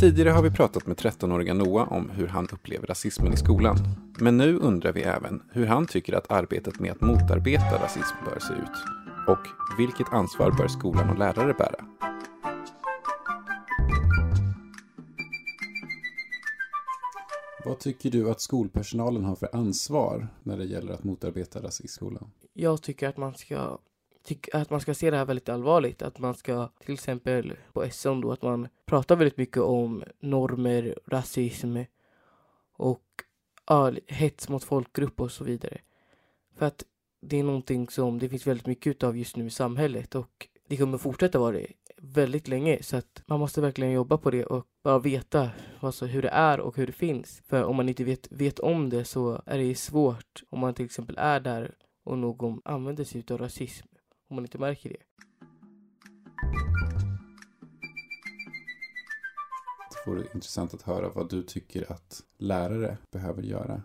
Tidigare har vi pratat med 13-åriga Noah om hur han upplever rasismen i skolan. Men nu undrar vi även hur han tycker att arbetet med att motarbeta rasism bör se ut. Och vilket ansvar bör skolan och lärare bära? Vad tycker du att skolpersonalen har för ansvar när det gäller att motarbeta rasism i skolan? Jag tycker att man ska tycker att man ska se det här väldigt allvarligt. Att man ska till exempel på SN då att man pratar väldigt mycket om normer, rasism och ja, hets mot folkgrupp och så vidare. För att det är någonting som det finns väldigt mycket av just nu i samhället och det kommer fortsätta vara det väldigt länge så att man måste verkligen jobba på det och bara veta alltså, hur det är och hur det finns. För om man inte vet, vet om det så är det svårt om man till exempel är där och någon använder sig av rasism om man inte märker det. Det vore intressant att höra vad du tycker att lärare behöver göra.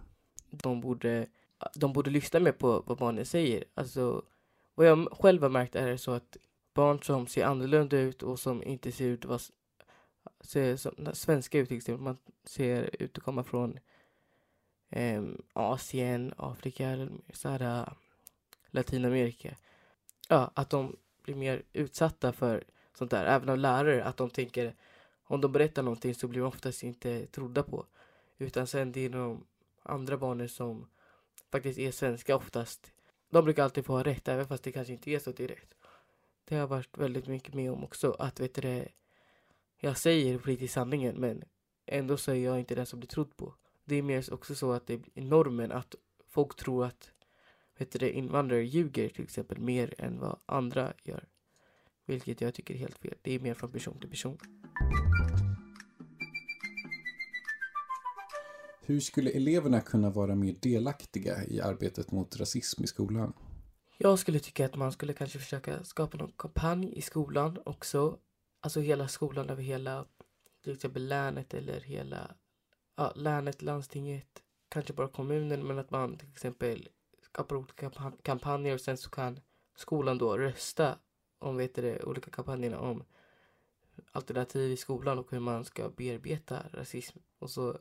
De borde, de borde lyssna mer på vad barnen säger. Alltså, vad jag själv har märkt är så att barn som ser annorlunda ut och som inte ser ut att ser som, svenska ut till exempel. Man ser ut att komma från eh, Asien, Afrika så här, Latinamerika ja, att de blir mer utsatta för sånt där. Även av lärare, att de tänker om de berättar någonting så blir de oftast inte trodda på. Utan sen det är de andra barnen som faktiskt är svenska oftast. De brukar alltid få ha rätt, även fast det kanske inte är så direkt. Det har jag varit väldigt mycket med om också. Att vet du jag säger politiskt sanningen men ändå så är jag inte den som blir trodd på. Det är mer också så att det är normen att folk tror att vet du, invandrare ljuger till exempel mer än vad andra gör. Vilket jag tycker är helt fel. Det är mer från person till person. Hur skulle eleverna kunna vara mer delaktiga i arbetet mot rasism i skolan? Jag skulle tycka att man skulle kanske försöka skapa någon kampanj i skolan också. Alltså hela skolan över hela till exempel länet eller hela ja, länet, landstinget, kanske bara kommunen men att man till exempel skapar olika kampanjer och sen så kan skolan då rösta om vet det, olika kampanjerna om alternativ i skolan och hur man ska bearbeta rasism. Och så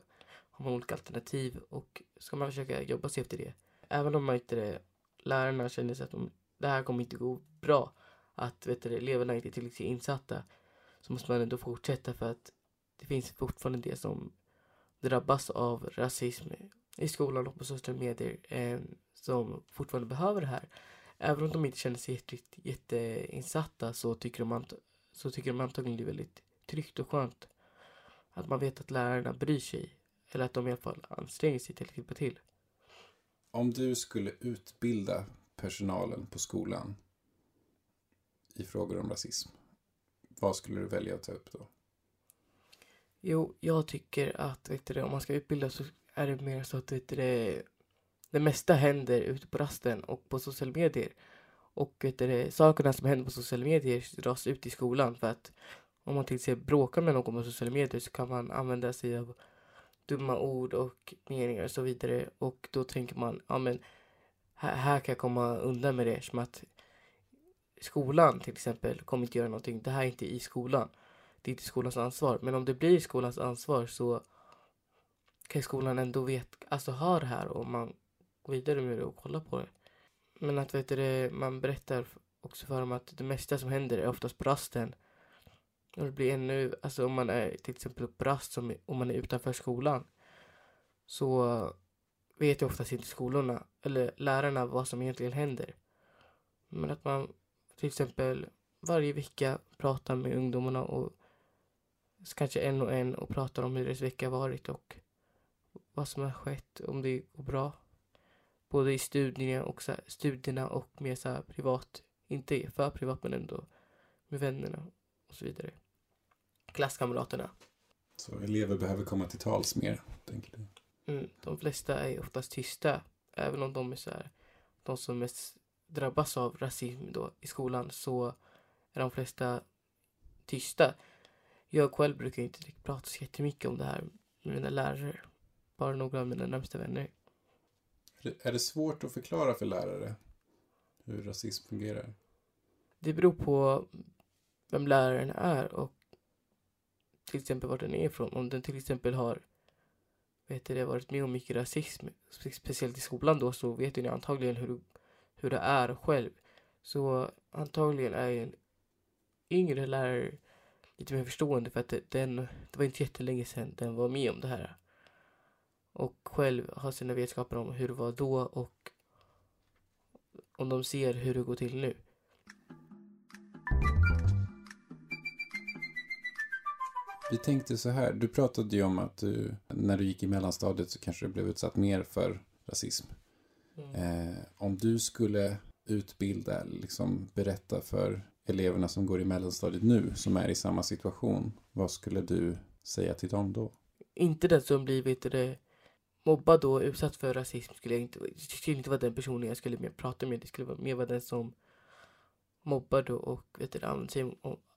har man olika alternativ och ska man försöka jobba sig efter det. Även om man inte det, lärarna känner sig att de, det här kommer inte gå bra, att vet du, eleverna inte är tillräckligt insatta, så måste man ändå fortsätta för att det finns fortfarande det som drabbas av rasism i skolan och på sociala medier eh, som fortfarande behöver det här. Även om de inte känner sig jätte, jätteinsatta så tycker, de så tycker de antagligen det är väldigt tryggt och skönt att man vet att lärarna bryr sig. Eller att de i alla fall anstränger sig till att hjälpa till. Om du skulle utbilda personalen på skolan i frågor om rasism, vad skulle du välja att ta upp då? Jo, jag tycker att vet du, om man ska utbilda så är det mer så att det, det mesta händer ute på rasten och på sociala medier. Och det, sakerna som händer på sociala medier dras ut i skolan för att om man till exempel bråkar med någon på sociala medier så kan man använda sig av dumma ord och meningar och så vidare. Och då tänker man, ja men här, här kan jag komma undan med det som att skolan till exempel kommer inte göra någonting. Det här är inte i skolan. Det är inte skolans ansvar. Men om det blir skolans ansvar så kan skolan ändå vet, alltså ha det här och man går vidare med det och kollar på det. Men att vet du, man berättar också för dem att det mesta som händer är oftast på rasten. Och det blir ännu, alltså om man är till exempel på rast, som om man är utanför skolan, så vet ju oftast inte skolorna eller lärarna vad som egentligen händer. Men att man till exempel varje vecka pratar med ungdomarna och kanske en och en och pratar om hur deras vecka varit och vad som har skett, om det går bra både i studierna och, så här, studierna och mer så här, privat, inte för privat men ändå med vännerna och så vidare. Klasskamraterna. Så elever behöver komma till tals mer, tänker du? Mm, de flesta är oftast tysta, även om de är så här, de som mest drabbas av rasism då i skolan så är de flesta tysta. Jag själv brukar inte prata så jättemycket om det här med mina lärare. Bara några av mina närmsta vänner. Är det svårt att förklara för lärare hur rasism fungerar? Det beror på vem läraren är och till exempel var den är ifrån. Om den till exempel har vet det, varit med om mycket rasism, speciellt i skolan då, så vet ni antagligen hur, hur det är själv. Så antagligen är en yngre lärare lite mer förstående för att den, det var inte jättelänge sedan den var med om det här. Och själv har sina vetskaper om hur det var då och om de ser hur det går till nu. Vi tänkte så här, du pratade ju om att du, när du gick i mellanstadiet så kanske du blev utsatt mer för rasism. Mm. Eh, om du skulle utbilda, liksom berätta för eleverna som går i mellanstadiet nu, som är i samma situation, vad skulle du säga till dem då? Inte den som blivit det, mobbad och utsatt för rasism skulle jag inte, skulle inte vara den personen jag skulle mer prata med. Det skulle vara mer vara den som mobbar och vet du, använder sig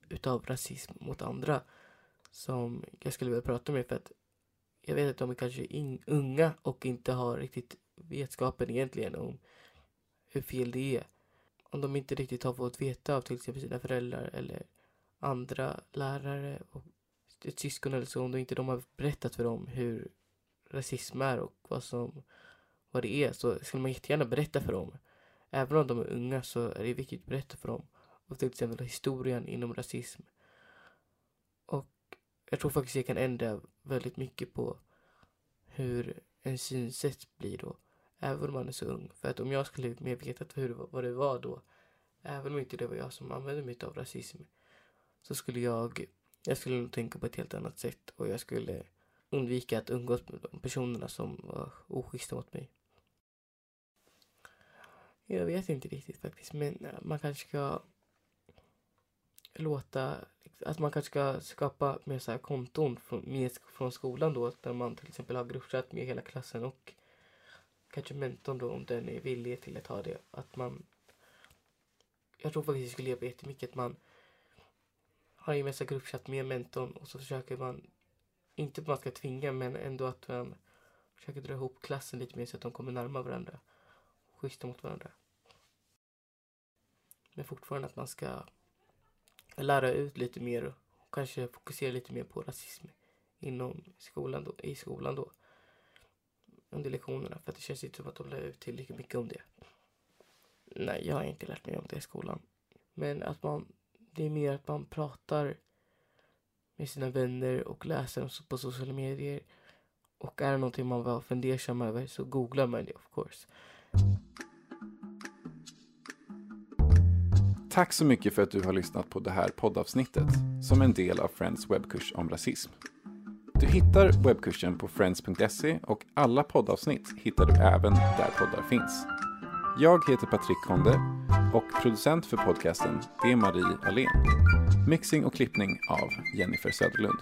utav rasism mot andra som jag skulle vilja prata med för att jag vet att de är kanske in, unga och inte har riktigt vetskapen egentligen om hur fel det är. Om de inte riktigt har fått veta av till exempel sina föräldrar eller andra lärare och ett syskon eller så, om de inte de har berättat för dem hur rasism är och vad som vad det är så skulle man jättegärna berätta för dem. Även om de är unga så är det viktigt att berätta för dem. Och till exempel historien inom rasism. Och jag tror faktiskt jag kan ändra väldigt mycket på hur en synsätt blir då. Även om man är så ung. För att om jag skulle mer vetat hur, vad det var då. Även om inte det var jag som använde mig av rasism. Så skulle jag, jag skulle nog tänka på ett helt annat sätt. Och jag skulle undvika att umgås med de personerna som var oschyssta mot mig. Jag vet inte riktigt faktiskt. Men eh, man kanske ska låta, att man kanske ska skapa mer så här konton från, med, från skolan då, där man till exempel har gruppchatt med hela klassen och kanske mentorn då om den är villig till att ha det. Att man, jag tror faktiskt det skulle hjälpa jättemycket att man har en massa gruppchatt med mentorn och så försöker man, inte att man ska tvinga men ändå att ehm, man försöker dra ihop klassen lite mer så att de kommer närmare varandra. Schyssta mot varandra. Men fortfarande att man ska lära ut lite mer och kanske fokusera lite mer på rasism inom skolan då, i skolan då. Under lektionerna för att det känns inte som att de lär ut tillräckligt mycket om det. Nej, jag har inte lärt mig om det i skolan. Men att man, det är mer att man pratar med sina vänner och läser på sociala medier. Och är det någonting man var fundersam över så googlar man det of course. Tack så mycket för att du har lyssnat på det här poddavsnittet som en del av Friends webbkurs om rasism. Du hittar webbkursen på friends.se och alla poddavsnitt hittar du även där poddar finns. Jag heter Patrik Konde och producent för podcasten det är Marie Alén. Mixing och klippning av Jennifer Söderlund.